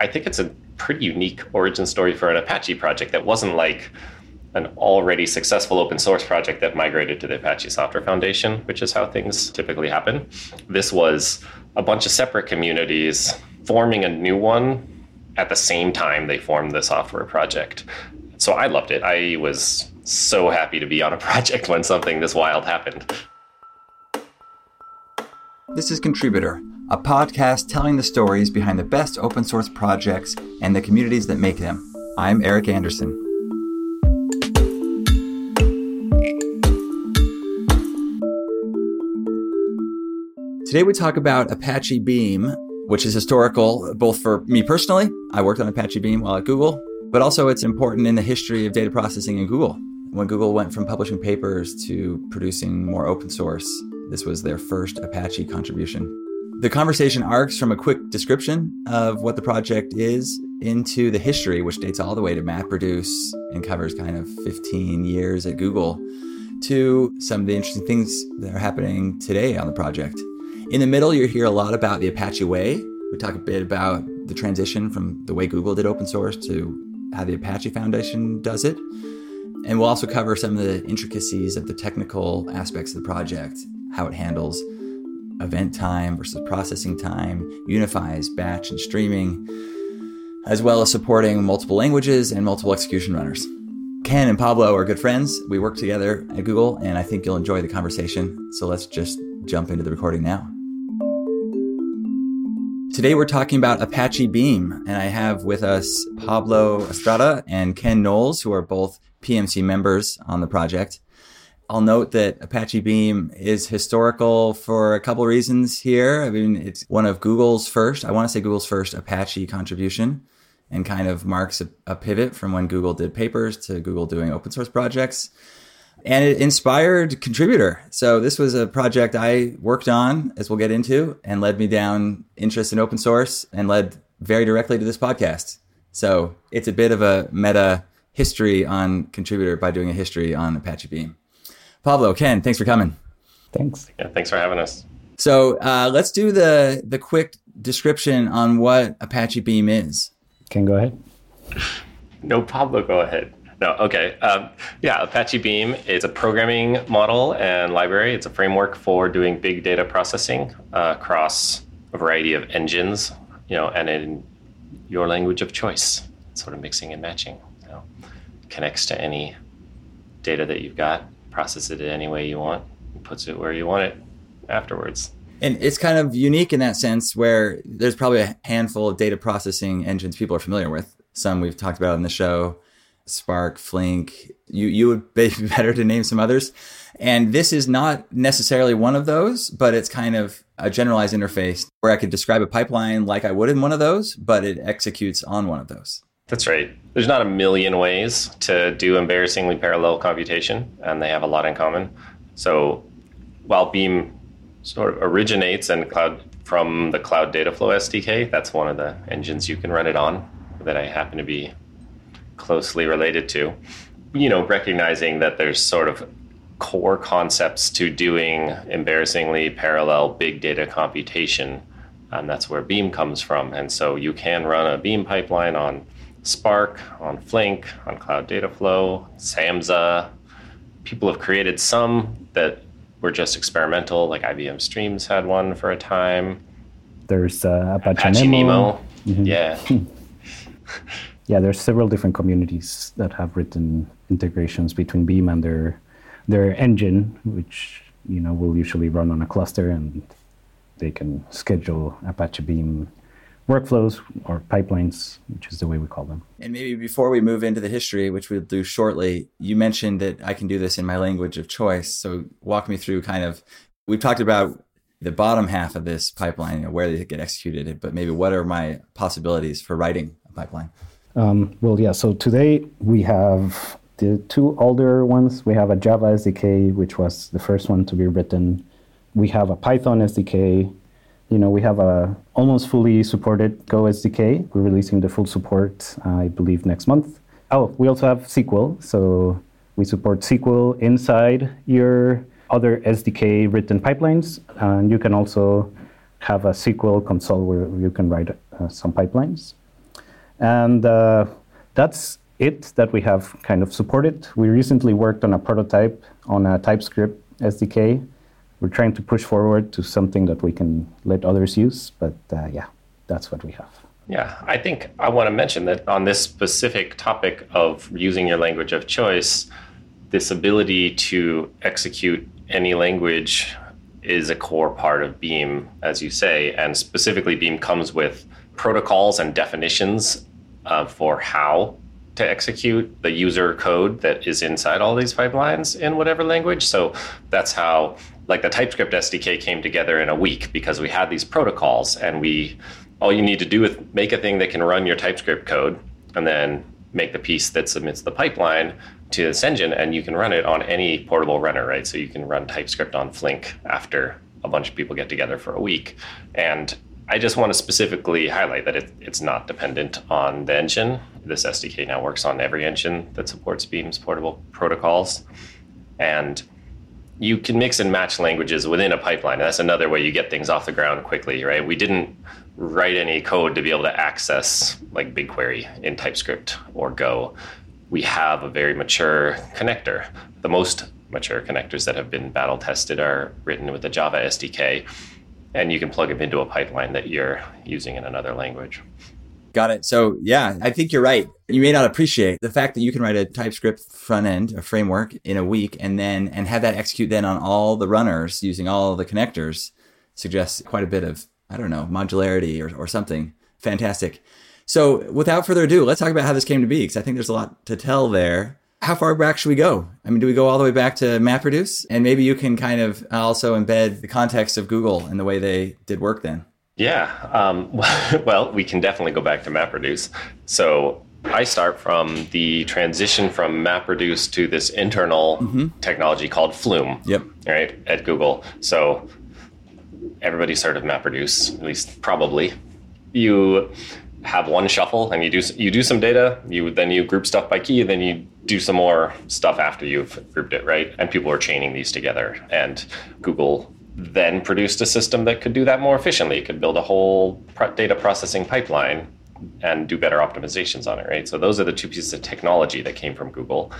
I think it's a pretty unique origin story for an Apache project that wasn't like an already successful open source project that migrated to the Apache Software Foundation, which is how things typically happen. This was a bunch of separate communities forming a new one at the same time they formed the software project. So I loved it. I was so happy to be on a project when something this wild happened. This is Contributor, a podcast telling the stories behind the best open source projects and the communities that make them. I'm Eric Anderson. Today we talk about Apache Beam, which is historical both for me personally. I worked on Apache Beam while at Google, but also it's important in the history of data processing in Google. When Google went from publishing papers to producing more open source, this was their first Apache contribution. The conversation arcs from a quick description of what the project is into the history, which dates all the way to MapReduce and covers kind of 15 years at Google, to some of the interesting things that are happening today on the project. In the middle, you hear a lot about the Apache way. We talk a bit about the transition from the way Google did open source to how the Apache Foundation does it. And we'll also cover some of the intricacies of the technical aspects of the project, how it handles event time versus processing time, unifies batch and streaming, as well as supporting multiple languages and multiple execution runners. Kenn and Pablo are good friends. We work together at Google, and I think you'll enjoy the conversation. So let's just jump into the recording now. Today we're talking about Apache Beam, and I have with us Pablo Estrada and Kenn Knowles, who are both PMC members on the project. I'll note that Apache Beam is historical for a couple reasons here. I mean, it's one of Google's first, I want to say Google's first Apache contribution and kind of marks a, a pivot from when Google did papers to Google doing open source projects and it inspired contributor. So this was a project I worked on, as we'll get into, and led me down interest in open source and led very directly to this podcast. So it's a bit of a meta history on contributor by doing a history on Apache Beam. Pablo, Kenn, thanks for coming. Thanks. Yeah, thanks for having us. So uh, let's do the the quick description on what Apache Beam is. Kenn, go ahead. No, Pablo, go ahead. No, okay. Um, yeah, Apache Beam is a programming model and library. It's a framework for doing big data processing uh, across a variety of engines, you know, and in your language of choice, sort of mixing and matching. You know, connects to any data that you've got, processes it any way you want, and puts it where you want it afterwards. And it's kind of unique in that sense where there's probably a handful of data processing engines people are familiar with. Some we've talked about in the show Spark, Flink. You you would be better to name some others. And this is not necessarily one of those, but it's kind of a generalized interface where I could describe a pipeline like I would in one of those, but it executes on one of those. That's right. There's not a million ways to do embarrassingly parallel computation, and they have a lot in common. So while Beam sort of originates and cloud from the Cloud Dataflow SDK, that's one of the engines you can run it on that I happen to be closely related to. You know, recognizing that there's sort of core concepts to doing embarrassingly parallel big data computation. And that's where Beam comes from. And so you can run a Beam pipeline on Spark, on Flink, on Cloud Dataflow, Samza. People have created some that were just experimental, like IBM Streams had one for a time. There's uh, Apache, Apache Nemo. Nemo. Mm-hmm. Yeah. yeah, there's several different communities that have written integrations between Beam and their their engine, which you know will usually run on a cluster, and they can schedule Apache Beam workflows or pipelines, which is the way we call them. And maybe before we move into the history, which we'll do shortly, you mentioned that I can do this in my language of choice. So walk me through kind of, we've talked about the bottom half of this pipeline, you know, where they get executed, but maybe what are my possibilities for writing a pipeline? Um, well, yeah. So today we have the two older ones. We have a Java SDK, which was the first one to be written. We have a Python SDK. You know, we have a almost fully supported Go SDK. We're releasing the full support, I believe, next month. Oh, we also have SQL. So we support SQL inside your other SDK written pipelines. And you can also have a SQL console where you can write uh, some pipelines. And uh, that's it that we have kind of supported. We recently worked on a prototype on a TypeScript SDK. We're trying to push forward to something that we can let others use, but uh, yeah, that's what we have. Yeah, I think I want to mention that on this specific topic of using your language of choice, this ability to execute any language is a core part of Beam, as you say, and specifically Beam comes with protocols and definitions uh, for how to execute the user code that is inside all these pipelines in whatever language. So that's how like the TypeScript SDK came together in a week because we had these protocols and we all you need to do is make a thing that can run your TypeScript code and then make the piece that submits the pipeline to this engine and you can run it on any portable runner, right? So you can run TypeScript on Flink after a bunch of people get together for a week. And I just want to specifically highlight that it, it's not dependent on the engine. This SDK now works on every engine that supports Beam's portable protocols. And you can mix and match languages within a pipeline. That's another way you get things off the ground quickly, right? We didn't write any code to be able to access like BigQuery in TypeScript or Go. We have a very mature connector. The most mature connectors that have been battle tested are written with the Java SDK, and you can plug them into a pipeline that you're using in another language. Got it. So yeah, I think you're right. You may not appreciate the fact that you can write a TypeScript front end, a framework in a week and then and have that execute then on all the runners using all the connectors suggests quite a bit of, I don't know, modularity or, or something. Fantastic. So without further ado, let's talk about how this came to be because I think there's a lot to tell there. How far back should we go? I mean, do we go all the way back to MapReduce? And maybe you can kind of also embed the context of Google and the way they did work then. Yeah. Um, well, we can definitely go back to MapReduce. So I start from the transition from MapReduce to this internal mm-hmm. technology called Flume. Yep. Right at Google. So everybody's heard of MapReduce, at least probably. You have one shuffle and you do you do some data. You then you group stuff by key. Then you do some more stuff after you've grouped it, right? And people are chaining these together. And Google then produced a system that could do that more efficiently. It could build a whole data processing pipeline and do better optimizations on it, right? So those are the two pieces of technology that came from Google.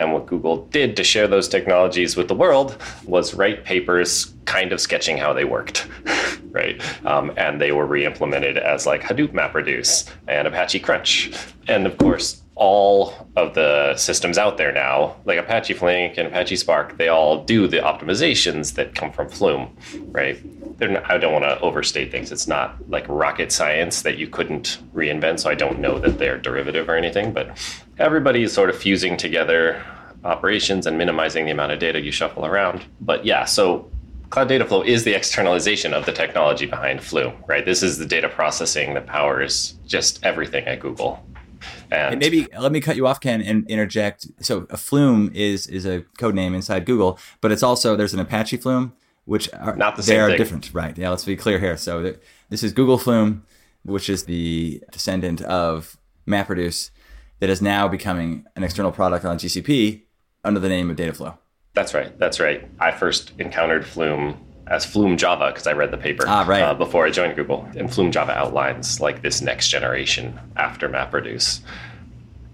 And what Google did to share those technologies with the world was write papers kind of sketching how they worked, right? Um, and they were re-implemented as like Hadoop MapReduce and Apache Crunch. And of course, all of the systems out there now, like Apache Flink and Apache Spark, they all do the optimizations that come from Flume, right? Not, I don't want to overstate things. It's not like rocket science that you couldn't reinvent. So I don't know that they're derivative or anything, but everybody is sort of fusing together operations and minimizing the amount of data you shuffle around. But yeah, so Cloud Data Flow is the externalization of the technology behind Flume, right? This is the data processing that powers just everything at Google. And, and, maybe let me cut you off, Kenn, and interject. So a Flume is is a code name inside Google, but it's also there's an Apache Flume, which are not the same. They are thing. different, right? Yeah, let's be clear here. So this is Google Flume, which is the descendant of MapReduce, that is now becoming an external product on GCP under the name of Dataflow. That's right. That's right. I first encountered Flume as FlumeJava because I read the paper ah, right. uh, before I joined Google. And FlumeJava outlines like this next generation after MapReduce.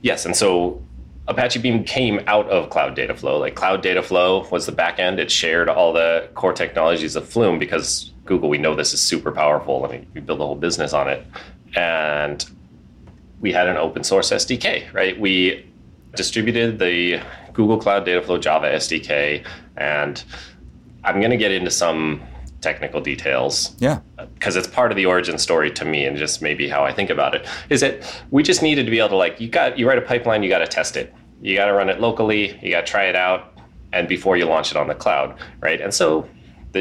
Yes, and so Apache Beam came out of Cloud Data Flow. Like Cloud Data Flow was the backend. It shared all the core technologies of Flume because Google, we know this is super powerful. I mean, we build a whole business on it. And we had an open source SDK, right? We distributed the Google Cloud Data Flow Java SDK and I'm going to get into some technical details. Yeah. Uh, because it's part of the origin story to me and just maybe how I think about it. Is that we just needed to be able to like you got you write a pipeline, you got to test it. You got to run it locally, you got to try it out and before you launch it on the cloud, right? And so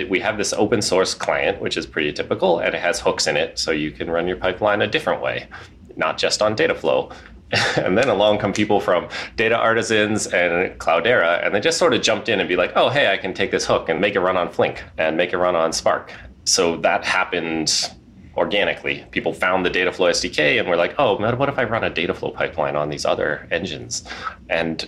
we have this open source client which is pretty typical and it has hooks in it so you can run your pipeline a different way, not just on Dataflow. and then along come people from data artisans and cloudera and they just sort of jumped in and be like oh hey i can take this hook and make it run on flink and make it run on spark. So that happened organically. People found the dataflow sdk and were like oh what if i run a dataflow pipeline on these other engines? And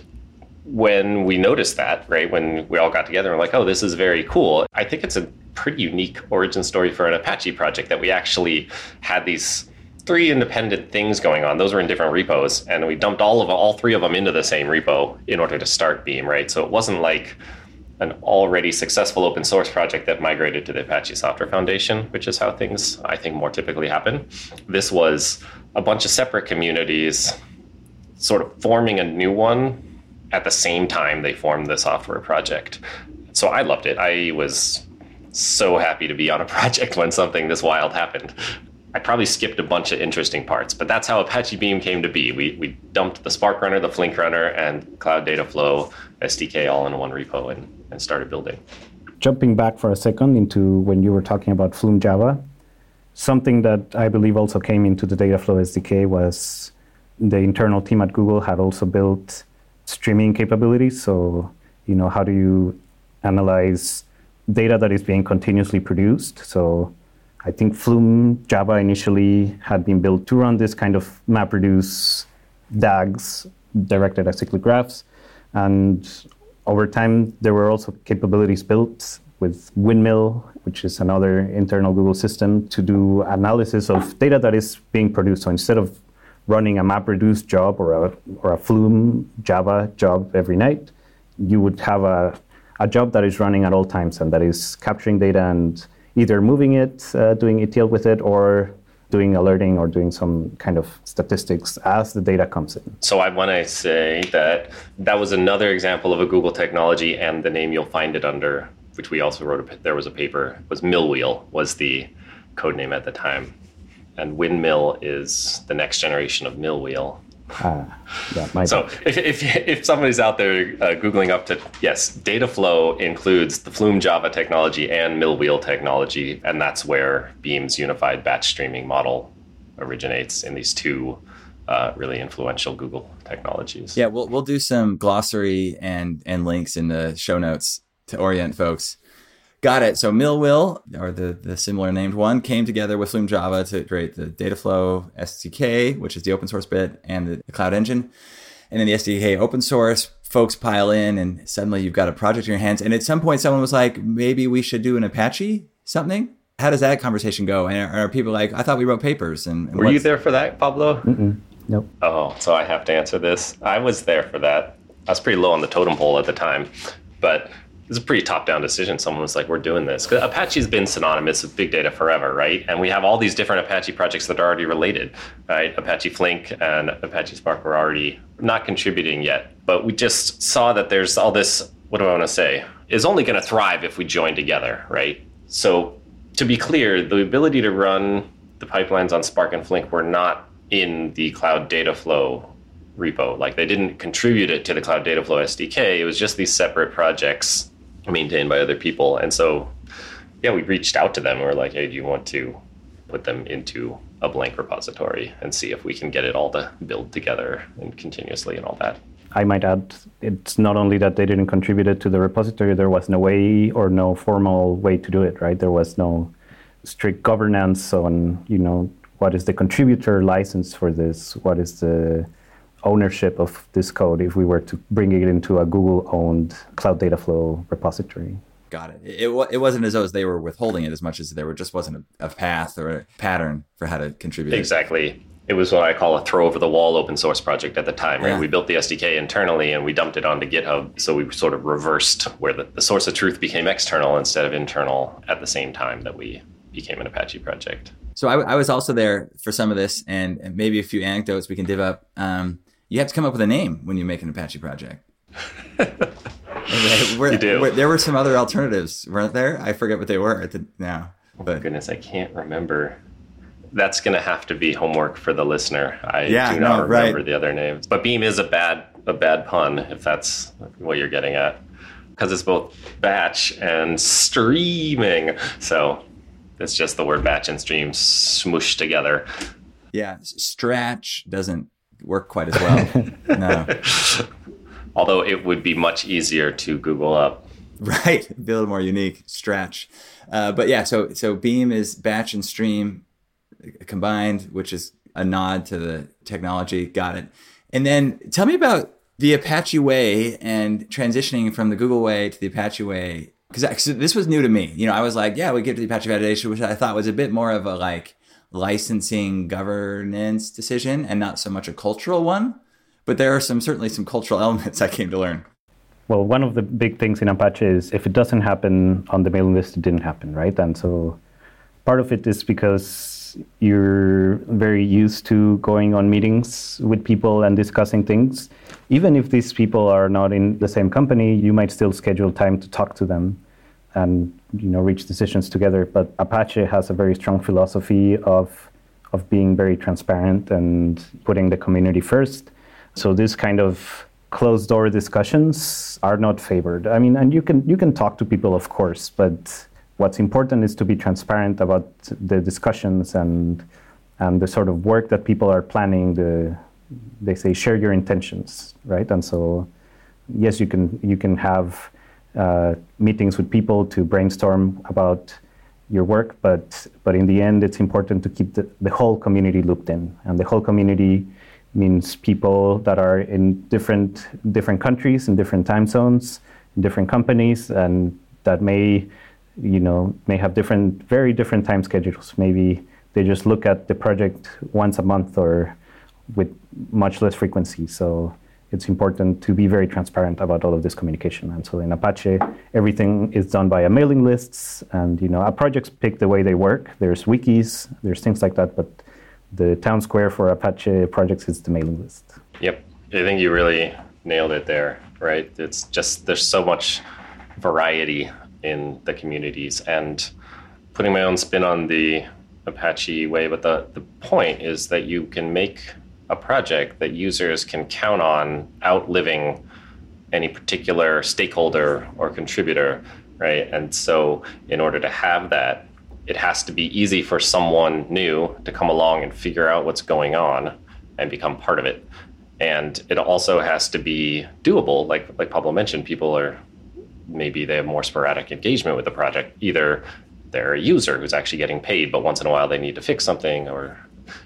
when we noticed that right when we all got together and were like oh this is very cool i think it's a pretty unique origin story for an apache project that we actually had these three independent things going on. Those were in different repos, and we dumped all of all three of them into the same repo in order to start Beam, right? So it wasn't like an already successful open source project that migrated to the Apache Software Foundation, which is how things I think more typically happen. This was a bunch of separate communities sort of forming a new one at the same time they formed the software project. So I loved it. I was so happy to be on a project when something this wild happened. I probably skipped a bunch of interesting parts, but that's how Apache Beam came to be. We, we dumped the Spark Runner, the Flink Runner, and Cloud Data Flow SDK all in one repo and, and started building. Jumping back for a second into when you were talking about FlumeJava, something that I believe also came into the Dataflow SDK was the internal team at Google had also built streaming capabilities. So, you know, how do you analyze data that is being continuously produced? So, I think FlumeJava initially had been built to run this kind of MapReduce DAGs directed acyclic graphs. And over time, there were also capabilities built with Windmill, which is another internal Google system, to do analysis of data that is being produced. So instead of running a MapReduce job or a, or a Flume Java job every night, you would have a, a job that is running at all times and that is capturing data and either moving it, uh, doing ETL with it, or doing alerting or doing some kind of statistics as the data comes in. So I want to say that that was another example of a Google technology, and the name you'll find it under, which we also wrote. A, there was a paper was MillWheel was the code name at the time, and Windmill is the next generation of MillWheel. Uh, yeah, so if, if, if somebody's out there uh, googling up to yes, Dataflow includes the FlumeJava technology and MillWheel technology, and that's where Beam's unified batch streaming model originates in these two uh, really influential Google technologies. Yeah, we'll we'll do some glossary and and links in the show notes to orient folks. Got it. So MillWheel, or the, the similar named one, came together with FlumeJava to create the Dataflow SDK, which is the open source bit, and the, the Cloud Engine. And then the SDK open source, folks pile in, and suddenly you've got a project in your hands. And at some point, someone was like, maybe we should do an Apache something. How does that conversation go? And are, are people like, I thought we wrote papers? And, and were you there for that, Pablo? Mm-mm. Nope. Oh, so I have to answer this. I was there for that. I was pretty low on the totem pole at the time, but was a pretty top-down decision. Someone was like, "We're doing this." Because Apache's been synonymous with big data forever, right? And we have all these different Apache projects that are already related, right? Apache Flink and Apache Spark were already not contributing yet, but we just saw that there's all this. What do I want to say? Is only going to thrive if we join together, right? So, to be clear, the ability to run the pipelines on Spark and Flink were not in the Cloud Data Flow repo. Like they didn't contribute it to the Cloud Data Flow SDK. It was just these separate projects maintained by other people. And so, yeah, we reached out to them. We were like, hey, do you want to put them into a blank repository and see if we can get it all to build together and continuously and all that? I might add, it's not only that they didn't contribute it to the repository, there was no way or no formal way to do it, right? There was no strict governance on, you know, what is the contributor license for this? What is the ownership of this code if we were to bring it into a Google owned Cloud Data Flow repository. Got it. It, it wasn't as though they were withholding it as much as there were just wasn't a, a path or a pattern for how to contribute. Exactly. It was what I call a throw over the wall open source project at the time, right? Yeah. We built the SDK internally and we dumped it onto GitHub. So we sort of reversed where the, the source of truth became external instead of internal at the same time that we became an Apache project. So I, I was also there for some of this and, and maybe a few anecdotes we can div up. Um, you have to come up with a name when you make an Apache project. you do. there were some other alternatives, weren't there? I forget what they were at the, now. Oh, but. Oh goodness, I can't remember. That's going to have to be homework for the listener. I yeah, do not no, remember right. the other names. But Beam is a bad a bad pun if that's what you're getting at, because it's both batch and streaming. So it's just the word batch and stream smooshed together. Yeah, Stratch doesn't work quite as well. no. Although it would be much easier to Google up. Right, be a little more unique. stretch. uh, but yeah. So so Beam is batch and stream combined, which is a nod to the technology. Got it. And then tell me about the Apache way and transitioning from the Google way to the Apache way. Because this was new to me. You know, I was like, yeah, we get to the Apache Foundation, which I thought was a bit more of a like licensing governance decision and not so much a cultural one. But there are some certainly some cultural elements I came to learn. Well, one of the big things in Apache is if it doesn't happen on the mailing list, it didn't happen, right? And so part of it is because you're very used to going on meetings with people and discussing things. Even if these people are not in the same company, you might still schedule time to talk to them and you know reach decisions together. But Apache has a very strong philosophy of of being very transparent and putting the community first. So this kind of closed door discussions are not favored. I mean, and you can you can talk to people, of course, but what's important is to be transparent about the discussions and and the sort of work that people are planning. The they say share your intentions, right? And so, yes, you can you can have uh, meetings with people to brainstorm about your work, but but in the end, it's important to keep the, the whole community looped in, and the whole community means people that are in different different countries in different time zones in different companies and that may you know may have different very different time schedules. Maybe they just look at the project once a month or with much less frequency. So it's important to be very transparent about all of this communication and so in apache everything is done via mailing lists and you know our projects pick the way they work there's wikis there's things like that but the town square for Apache projects is the mailing list. Yep. I think you really nailed it there, right? It's just there's so much variety in the communities and putting my own spin on the Apache way, but the, the point is that you can make a project that users can count on outliving any particular stakeholder or contributor, right? And so in order to have that, it has to be easy for someone new to come along and figure out what's going on and become part of it. And it also has to be doable. Like like Pablo mentioned, people are maybe they have more sporadic engagement with the project. Either they're a user who's actually getting paid, but once in a while they need to fix something, or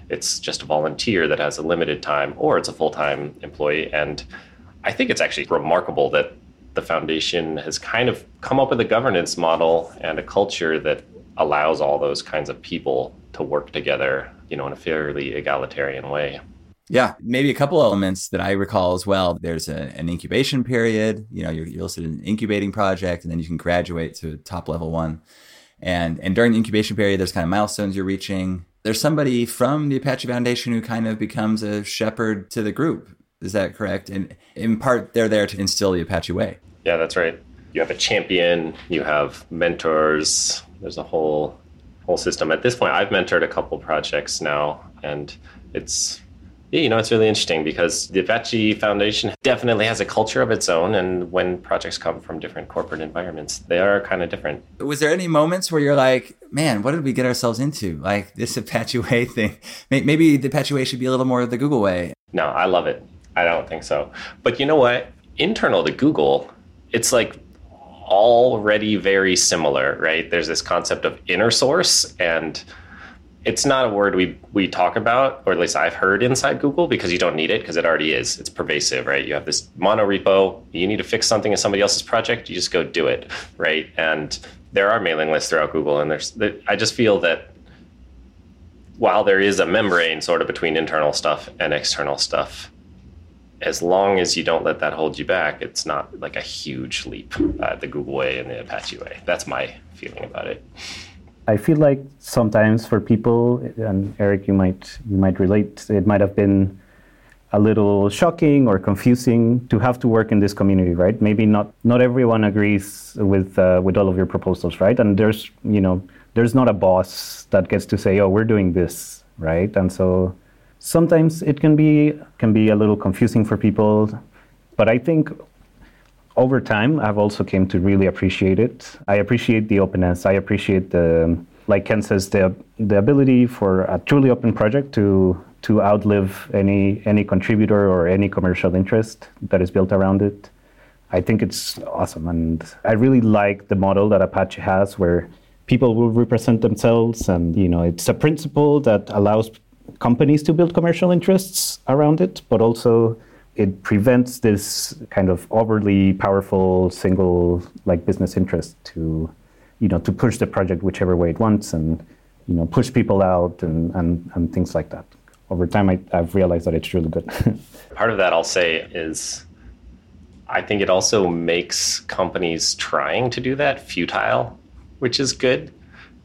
it's just a volunteer that has a limited time, or it's a full time employee. And I think it's actually remarkable that the foundation has kind of come up with a governance model and a culture that allows all those kinds of people to work together, you know, in a fairly egalitarian way. Yeah, maybe a couple elements that I recall as well. There's a, an incubation period. You know, you're, you're listed in an incubating project, and then you can graduate to top level one. And and during the incubation period, there's kind of milestones you're reaching. There's somebody from the Apache Foundation who kind of becomes a shepherd to the group. Is that correct? And in part, they're there to instill the Apache way. Yeah, that's right. You have a champion. You have mentors there's a whole whole system. At this point, I've mentored a couple projects now, and it's you know it's really interesting because the Apache Foundation definitely has a culture of its own, and when projects come from different corporate environments, they are kind of different. Was there any moments where you're like, man, what did we get ourselves into? Like this Apache Way thing. Maybe the Apache Way should be a little more the Google way. No, I love it. I don't think so. But you know what? Internal to Google, it's like already very similar, right? There's this concept of inner source, and it's not a word we we talk about, or at least I've heard inside Google, because you don't need it because it already is. It's pervasive, right? You have this mono repo. You need to fix something in somebody else's project, you just go do it, right? And there are mailing lists throughout Google, and there's I just feel that while there is a membrane sort of between internal stuff and external stuff, as long as you don't let that hold you back, it's not like a huge leap uh, the Google way and the Apache way. That's my feeling about it. I feel like sometimes for people, and Eric, you might you might relate. It might have been a little shocking or confusing to have to work in this community, right? Maybe not not everyone agrees with uh, with all of your proposals, right? And there's you know there's not a boss that gets to say, oh, we're doing this, right? And so sometimes it can be can be a little confusing for people, but I think over time I've also came to really appreciate it. I appreciate the openness. I appreciate the like Kenn says the the ability for a truly open project to to outlive any any contributor or any commercial interest that is built around it. I think it's awesome, and I really like the model that Apache has, where people will represent themselves, and you know, it's a principle that allows companies to build commercial interests around it, but also it prevents this kind of overly powerful single like business interest to you know to push the project whichever way it wants and you know, push people out and, and, and things like that. Over time, I, I've realized that it's really good. Part of that I'll say is I think it also makes companies trying to do that futile, which is good,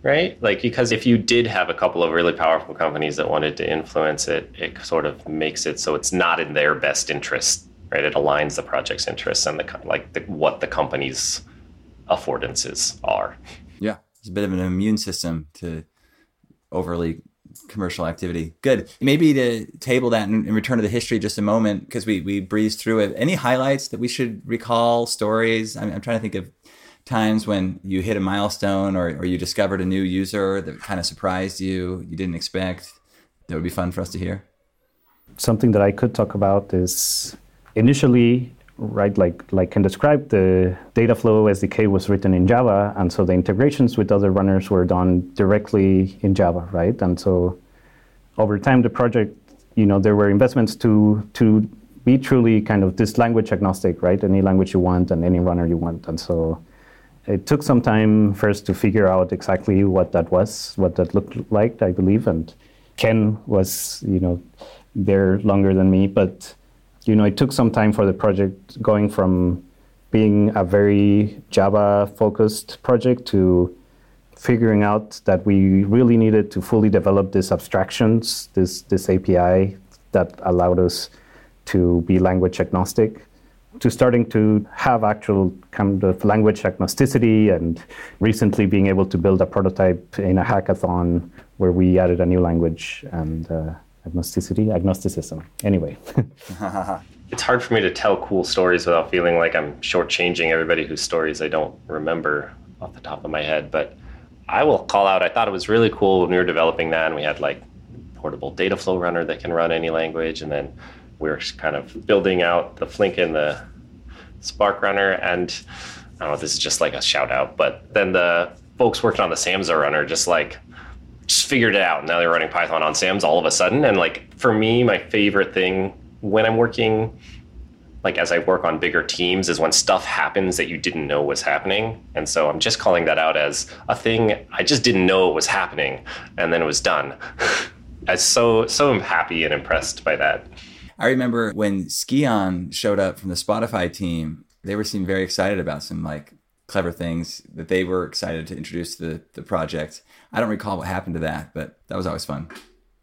right? Like, because if you did have a couple of really powerful companies that wanted to influence it, it sort of makes it so it's not in their best interest, right? It aligns the project's interests and the like the, what the company's affordances are. Yeah, it's a bit of an immune system to overly commercial activity. Good. Maybe to table that and, and return to the history just a moment because we we breezed through it. Any highlights that we should recall? Stories? I'm, I'm, trying to think of times when you hit a milestone or, or you discovered a new user that kind of surprised you, you didn't expect. That would be fun for us to hear. Something that I could talk about is initially right? Like like Kenn describe the Dataflow SDK was written in Java, and so the integrations with other runners were done directly in Java, right? And so over time, the project, you know, there were investments to to be truly kind of this language agnostic, right? Any language you want and any runner you want, and so it took some time first to figure out exactly what that was, what that looked like, I believe, and Kenn was, you know, there longer than me, but you know, it took some time for the project going from being a very Java focused project to figuring out that we really needed to fully develop these abstractions, this, this API that allowed us to be language agnostic, to starting to have actual kind of language agnosticity, and recently being able to build a prototype in a hackathon where we added a new language and uh, agnosticity, agnosticism. Anyway. it's hard for me to tell cool stories without feeling like I'm shortchanging everybody whose stories I don't remember off the top of my head. But I will call out, I thought it was really cool when we were developing that and we had like portable Dataflow runner that can run any language. And then we are kind of building out the Flink and the Spark runner. And I don't know, this is just like a shout out, but then the folks working on the Samza runner just like just figured it out. Now they're running Python on Samza all of a sudden. And like for me, my favorite thing when I'm working, like as I work on bigger teams, is when stuff happens that you didn't know was happening. And so I'm just calling that out as a thing I just didn't know it was happening, and then it was done. I so so happy and impressed by that. I remember when Scio showed up from the Spotify team, they were seemed very excited about some like clever things that they were excited to introduce to the, the project. I don't recall what happened to that, but that was always fun.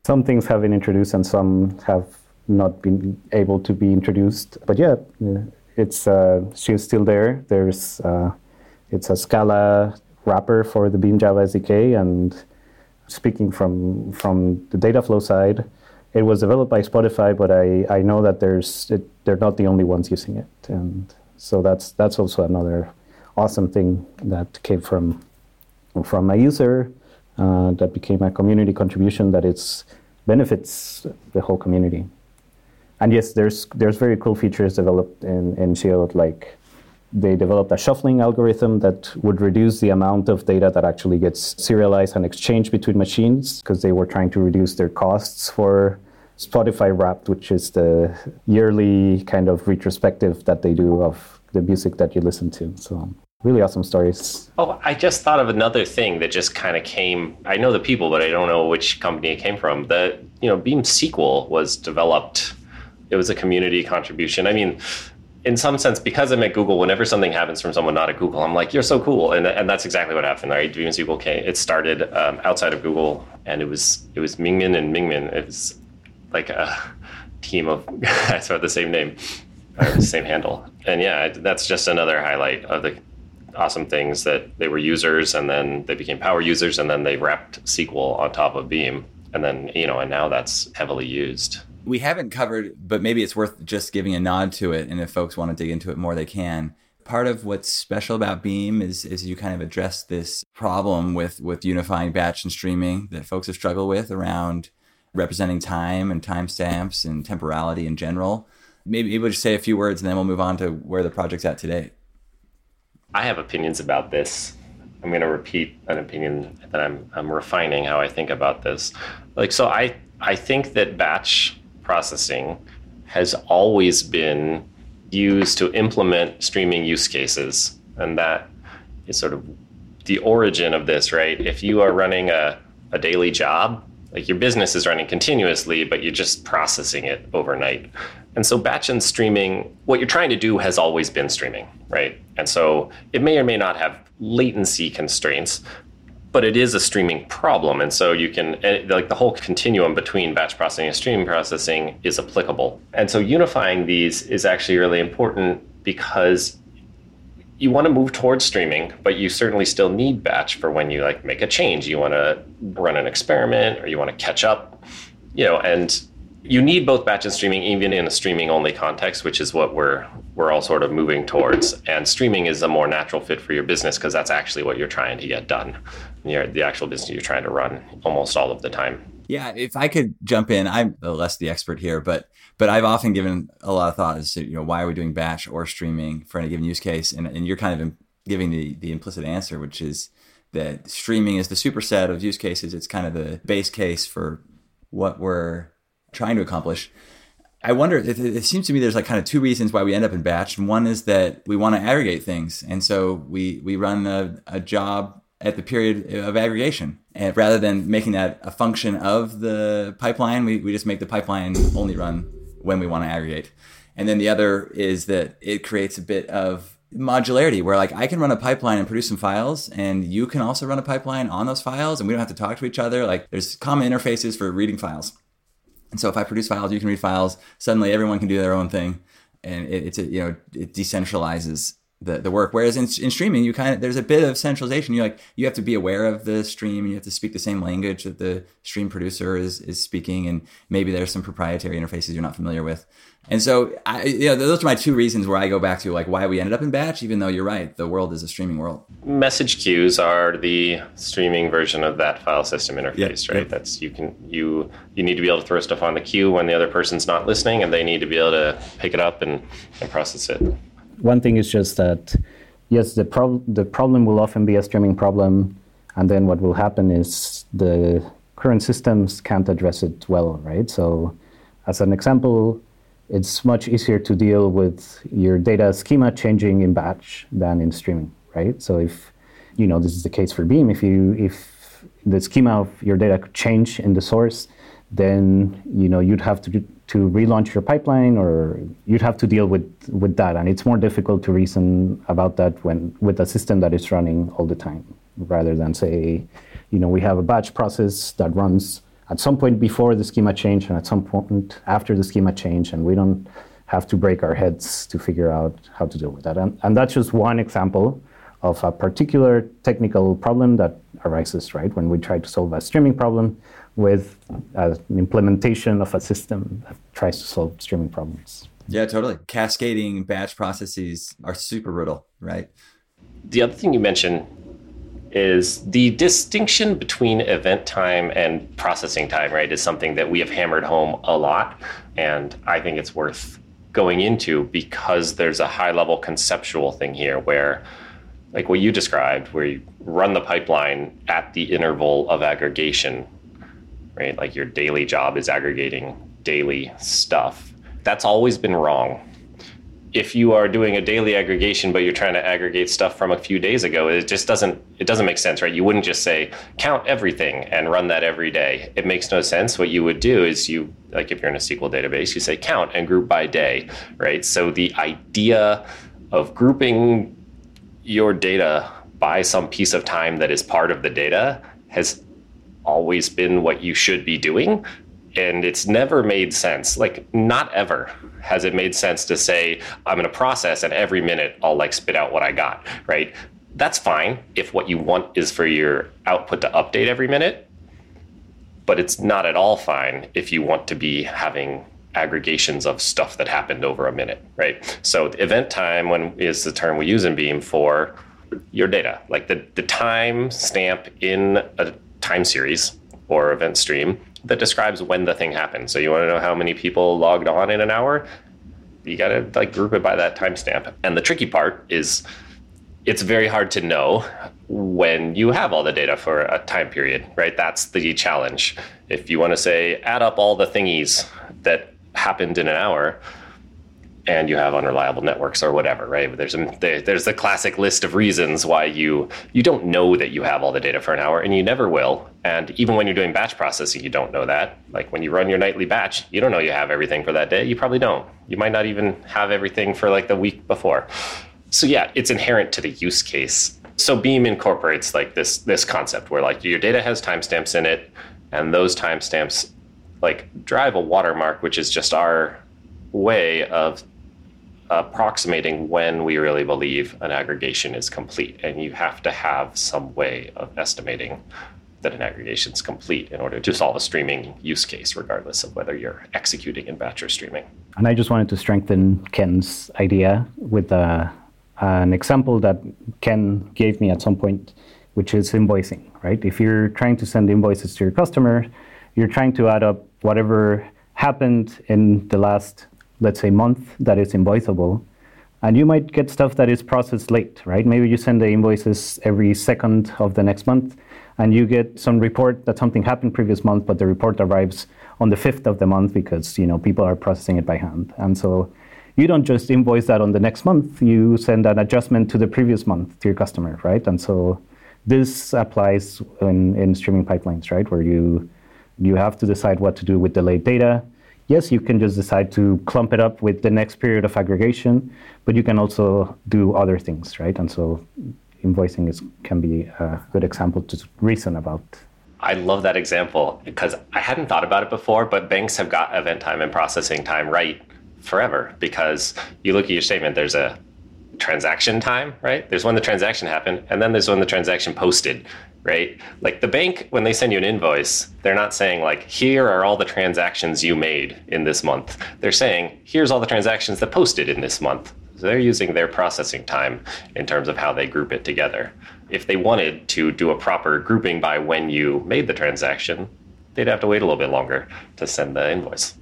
Some things have been introduced and some have not been able to be introduced. But yeah, it's uh, she's still there. There's uh, it's a Scala wrapper for the Beam Java SDK, and speaking from from the data flow side, it was developed by Spotify, but I, I know that there's it, they're not the only ones using it, and so that's that's also another awesome thing that came from from a user uh, that became a community contribution that it's benefits the whole community. And yes, there's there's very cool features developed in in Scio, like they developed a shuffling algorithm that would reduce the amount of data that actually gets serialized and exchanged between machines because they were trying to reduce their costs for Spotify Wrapped, which is the yearly kind of retrospective that they do of the music that you listen to. So really awesome stories. Oh, I just thought of another thing that just kind of came. I know the people, but I don't know which company it came from. The you know Beam SQL was developed. It was a community contribution. I mean, in some sense, because I'm at Google, whenever something happens from someone not at Google, I'm like, "You're so cool," and and that's exactly what happened. Right, Beam SQL came. It started um, outside of Google, and it was it was Mingmin and Mingmin. It was like a team of guys with the same name, or the same handle, and yeah, that's just another highlight of the awesome things that they were users and then they became power users and then they wrapped SQL on top of Beam. And then, you know, and now that's heavily used. We haven't covered, but maybe it's worth just giving a nod to it. And if folks want to dig into it more, they can. Part of what's special about Beam is, is you kind of address this problem with, with unifying batch and streaming that folks have struggled with around representing time and timestamps and temporality in general. Maybe we'll just say a few words and then we'll move on to where the project's at today. I have opinions about this. I'm going to repeat an opinion that I'm, I'm refining how I think about this. Like, so I, I think that batch processing has always been used to implement streaming use cases. And that is sort of the origin of this, right? If you are running a a daily job, like your business is running continuously, but you're just processing it overnight. And so batch and streaming, what you're trying to do has always been streaming, right? And so it may or may not have latency constraints, but it is a streaming problem. And so you can, eh, like the whole continuum between batch processing and stream processing is applicable. And so unifying these is actually really important because you want to move towards streaming, but you certainly still need batch for when you like make a change. You want to run an experiment or you want to catch up, you know, and you need both batch and streaming even in a streaming only context, which is what we're we're all sort of moving towards. And streaming is a more natural fit for your business because that's actually what you're trying to get done. You're the actual business you're trying to run almost all of the time. Yeah, if I could jump in, I'm less the expert here, but but I've often given a lot of thought as to you know why are we doing batch or streaming for any given use case, and and you're kind of giving the the implicit answer, which is that streaming is the superset of use cases. It's kind of the base case for what we're trying to accomplish. I wonder. It, it, seems to me there's like kind of two reasons why we end up in batch, and one is that we want to aggregate things, and so we we run a, a job at the period of aggregation. And rather than making that a function of the pipeline, we, we just make the pipeline only run when we want to aggregate. And then the other is that it creates a bit of modularity where like I can run a pipeline and produce some files and you can also run a pipeline on those files and we don't have to talk to each other. Like there's common interfaces for reading files. And so if I produce files, you can read files. Suddenly everyone can do their own thing. And it, it's, a, you know, it decentralizes the, the work. Whereas in, in streaming, you kind of there's a bit of centralization. You like you have to be aware of the stream. and You have to speak the same language that the stream producer is is speaking, and maybe there's some proprietary interfaces you're not familiar with. And so, I, you know, those are my two reasons where I go back to like why we ended up in batch. Even though you're right, the world is a streaming world. Message queues are the streaming version of that file system interface, right? That's you can you you need to be able to throw stuff on the queue when the other person's not listening, and they need to be able to pick it up and, and process it one thing is just that yes, the problem the problem will often be a streaming problem, and then what will happen is the current systems can't address it well, right? So, as an example, it's much easier to deal with your data schema changing in batch than in streaming, right? So if you know this is the case for Beam, if you if the schema of your data could change in the source, then you know you'd have to to relaunch your pipeline or you'd have to deal with with that. And it's more difficult to reason about that when with a system that is running all the time rather than say you know we have a batch process that runs at some point before the schema change and at some point after the schema change and we don't have to break our heads to figure out how to deal with that. And, and that's just one example of a particular technical problem that arises right when we try to solve a streaming problem with an implementation of a system that tries to solve streaming problems. Yeah, totally. Cascading batch processes are super brutal, right? The other thing you mentioned is the distinction between event time and processing time, right, is something that we have hammered home a lot. And I think it's worth going into because there's a high level conceptual thing here where, like what you described, where you run the pipeline at the interval of aggregation right? Like your daily job is aggregating daily stuff. That's always been wrong. If you are doing a daily aggregation but you're trying to aggregate stuff from a few days ago, it just doesn't it doesn't make sense, right? You wouldn't just say count everything and run that every day. It makes no sense. What you would do is you like if you're in a SQL database, you say count and group by day, right? So the idea of grouping your data by some piece of time that is part of the data has always been what you should be doing. And it's never made sense. Like, not ever has it made sense to say, I'm going to process and every minute I'll like spit out what I got, right? That's fine if what you want is for your output to update every minute. But it's not at all fine if you want to be having aggregations of stuff that happened over a minute, right? So event time when is the term we use in Beam for your data, like the, the time stamp in a time series or event stream that describes when the thing happened. So you want to know how many people logged on in an hour? You got to like group it by that timestamp. And the tricky part is it's very hard to know when you have all the data for a time period, right? That's the challenge. If you want to say add up all the thingies that happened in an hour, and you have unreliable networks or whatever, right? But there's a, there's the classic list of reasons why you you don't know that you have all the data for an hour, and you never will. And even when you're doing batch processing, you don't know that. Like when you run your nightly batch, you don't know you have everything for that day. You probably don't. You might not even have everything for like the week before. So yeah, it's inherent to the use case. So Beam incorporates like this this concept where like your data has timestamps in it, and those timestamps like drive a watermark, which is just our way of approximating when we really believe an aggregation is complete. And you have to have some way of estimating that an aggregation is complete in order to solve a streaming use case, regardless of whether you're executing in batch or streaming. And I just wanted to strengthen Kenn's idea with uh, an example that Ken gave me at some point, which is invoicing, right? If you're trying to send invoices to your customer, you're trying to add up whatever happened in the last let's say, month that is invoiceable. And you might get stuff that is processed late, right? Maybe you send the invoices every second of the next month, and you get some report that something happened previous month, but the report arrives on the fifth of the month because you know people are processing it by hand. And so you don't just invoice that on the next month; you send an adjustment to the previous month to your customer, right? And so this applies in, in streaming pipelines, right, where you you have to decide what to do with delayed data yes, you can just decide to clump it up with the next period of aggregation, but you can also do other things, right? And so invoicing is can be a good example to reason about. I love that example because I hadn't thought about it before, but banks have got event time and processing time right forever because you look at your statement, there's a transaction time, right? There's when the transaction happened, and then there's when the transaction posted right? Like the bank, when they send you an invoice, they're not saying, like, here are all the transactions you made in this month. They're saying, here's all the transactions that posted in this month. So they're using their processing time in terms of how they group it together. If they wanted to do a proper grouping by when you made the transaction, they'd have to wait a little bit longer to send the invoice.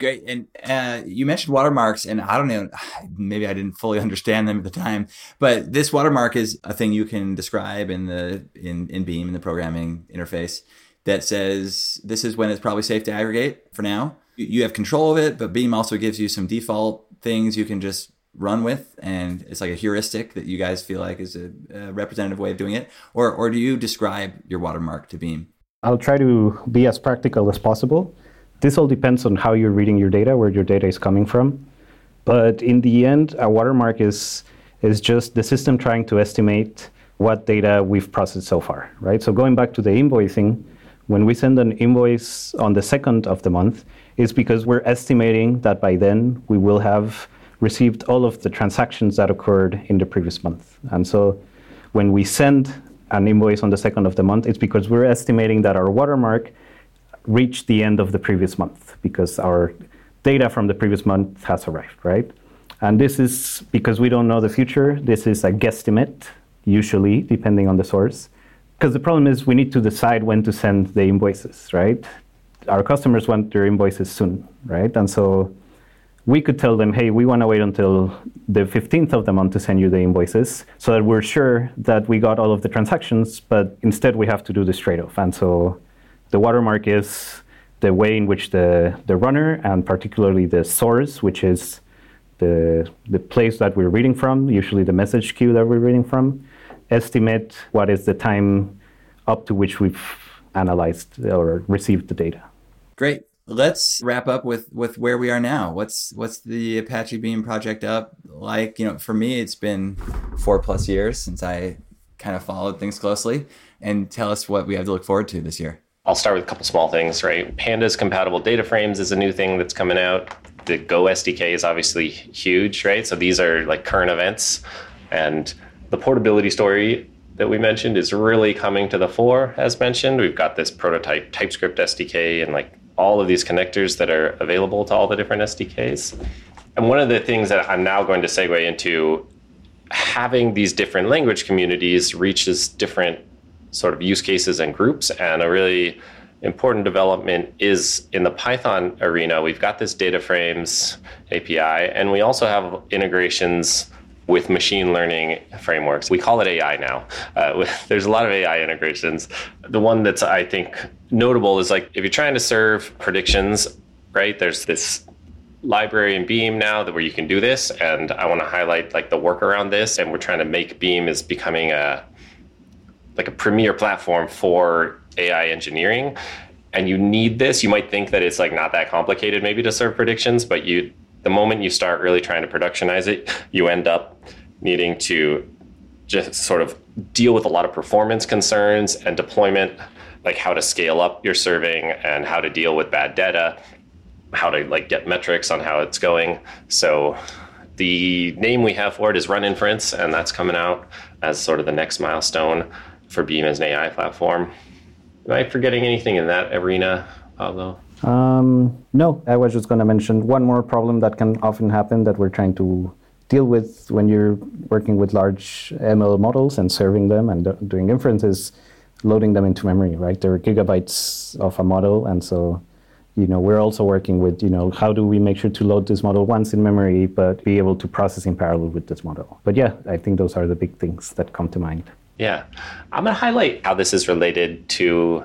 Great. And uh, you mentioned watermarks, and I don't know, maybe I didn't fully understand them at the time, but this watermark is a thing you can describe in the in, in Beam in the programming interface that says this is when it's probably safe to aggregate for now. You have control of it, but Beam also gives you some default things you can just run with, and it's like a heuristic that you guys feel like is a, a representative way of doing it. Or or do you describe your watermark to Beam? I'll try to be as practical as possible. This all depends on how you're reading your data, where your data is coming from. But in the end, a watermark is, is just the system trying to estimate what data we've processed so far, right? So going back to the invoicing, when we send an invoice on the second of the month, it's because we're estimating that by then we will have received all of the transactions that occurred in the previous month. And so when we send an invoice on the second of the month, it's because we're estimating that our watermark reached the end of the previous month because our data from the previous month has arrived, right? And this is because we don't know the future. This is a guesstimate, usually, depending on the source. Because the problem is we need to decide when to send the invoices, right? Our customers want their invoices soon, right? And so we could tell them, hey, we want to wait until the 15th of the month to send you the invoices so that we're sure that we got all of the transactions, but instead we have to do this trade off. And so the watermark is the way in which the, the runner, and particularly the source, which is the, the place that we're reading from, usually the message queue that we're reading from, estimate what is the time up to which we've analyzed or received the data. Great. Let's wrap up with with where we are now. What's what's the Apache Beam project up like? You know, for me, it's been four plus years since I kind of followed things closely. And tell us what we have to look forward to this year. I'll start with a couple small things, right? Pandas compatible data frames is a new thing that's coming out. The Go SDK is obviously huge, right? So these are like current events. And the portability story that we mentioned is really coming to the fore, as mentioned. We've got this prototype TypeScript SDK and like all of these connectors that are available to all the different SDKs. And one of the things that I'm now going to segue into having these different language communities reaches different sort of use cases and groups. And a really important development is in the Python arena. We've got this data frames API, and we also have integrations with machine learning frameworks. We call it AI now. Uh, there's a lot of AI integrations. The one that's I think notable is like if you're trying to serve predictions, right? There's this library in Beam now that where you can do this, and I want to highlight like the work around this, and we're trying to make Beam is becoming a like a premier platform for AI engineering. And you need this. You might think that it's like not that complicated maybe to serve predictions, but you the moment you start really trying to productionize it, you end up needing to just sort of deal with a lot of performance concerns and deployment, like how to scale up your serving and how to deal with bad data how to like get metrics on how it's going. So the name we have for it is Run Inference, and that's coming out as sort of the next milestone for Beam as an AI platform. Am I forgetting anything in that arena, Pablo? Um, no, I was just going to mention one more problem that can often happen that we're trying to deal with when you're working with large ML models and serving them and doing inferences, loading them into memory, right? There are gigabytes of a model, and so you know, we're also working with, you know, how do we make sure to load this model once in memory, but be able to process in parallel with this model. But yeah, I think those are the big things that come to mind. Yeah. I'm going to highlight how this is related to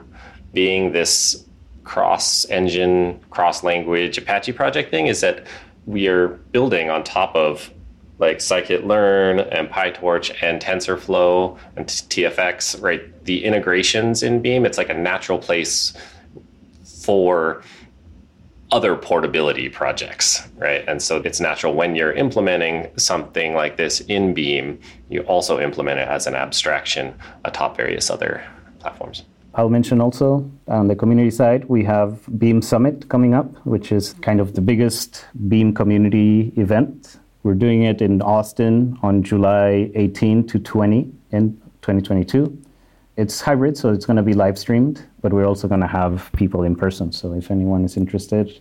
being this cross engine, cross language Apache project thing is that we are building on top of like scikit-learn and PyTorch and TensorFlow and TFX, right? The integrations in Beam, it's like a natural place for other portability projects, right? And so it's natural when you're implementing something like this in Beam, you also implement it as an abstraction atop various other platforms. I'll mention also on the community side, we have Beam Summit coming up, which is kind of the biggest Beam community event. We're doing it in Austin on July 18 to 20 in 2022 it's hybrid, so it's going to be live streamed, but we're also going to have people in person. So if anyone is interested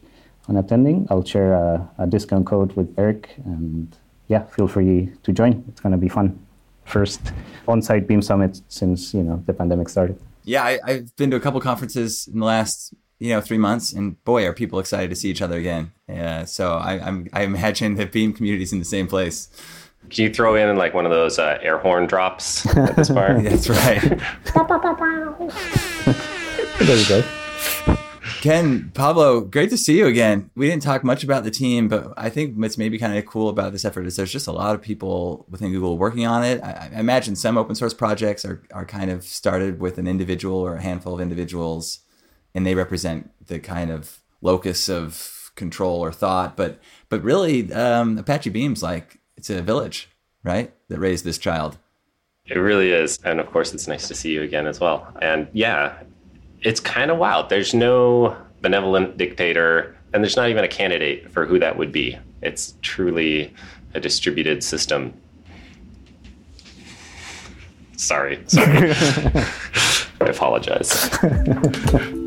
in attending, I'll share a, a discount code with Eric, and yeah, feel free to join. It's going to be fun. First on-site Beam Summit since you know the pandemic started. Yeah, I, I've been to a couple conferences in the last you know three months, and boy, are people excited to see each other again. Yeah, so I, I'm I imagine the Beam is in the same place. Can you throw in like one of those uh, air horn drops at this part? That's right. there you go. Kenn, Pablo, great to see you again. We didn't talk much about the team, but I think what's maybe kind of cool about this effort is there's just a lot of people within Google working on it. I, I imagine some open source projects are, are kind of started with an individual or a handful of individuals, and they represent the kind of locus of control or thought. But but really, um, Apache Beam's like it's a village, right, that raised this child. It really is. And of course, it's nice to see you again as well. And yeah, it's kind of wild. There's no benevolent dictator, and there's not even a candidate for who that would be. It's truly a distributed system. Sorry. Sorry. I apologize.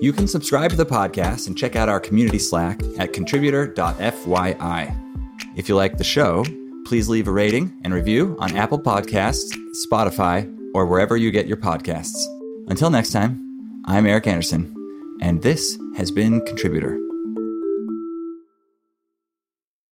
You can subscribe to the podcast and check out our community Slack at contributor.fyi. If you like the show, please leave a rating and review on Apple Podcasts, Spotify, or wherever you get your podcasts. Until next time, I'm Eric Anderson, and this has been Contributor.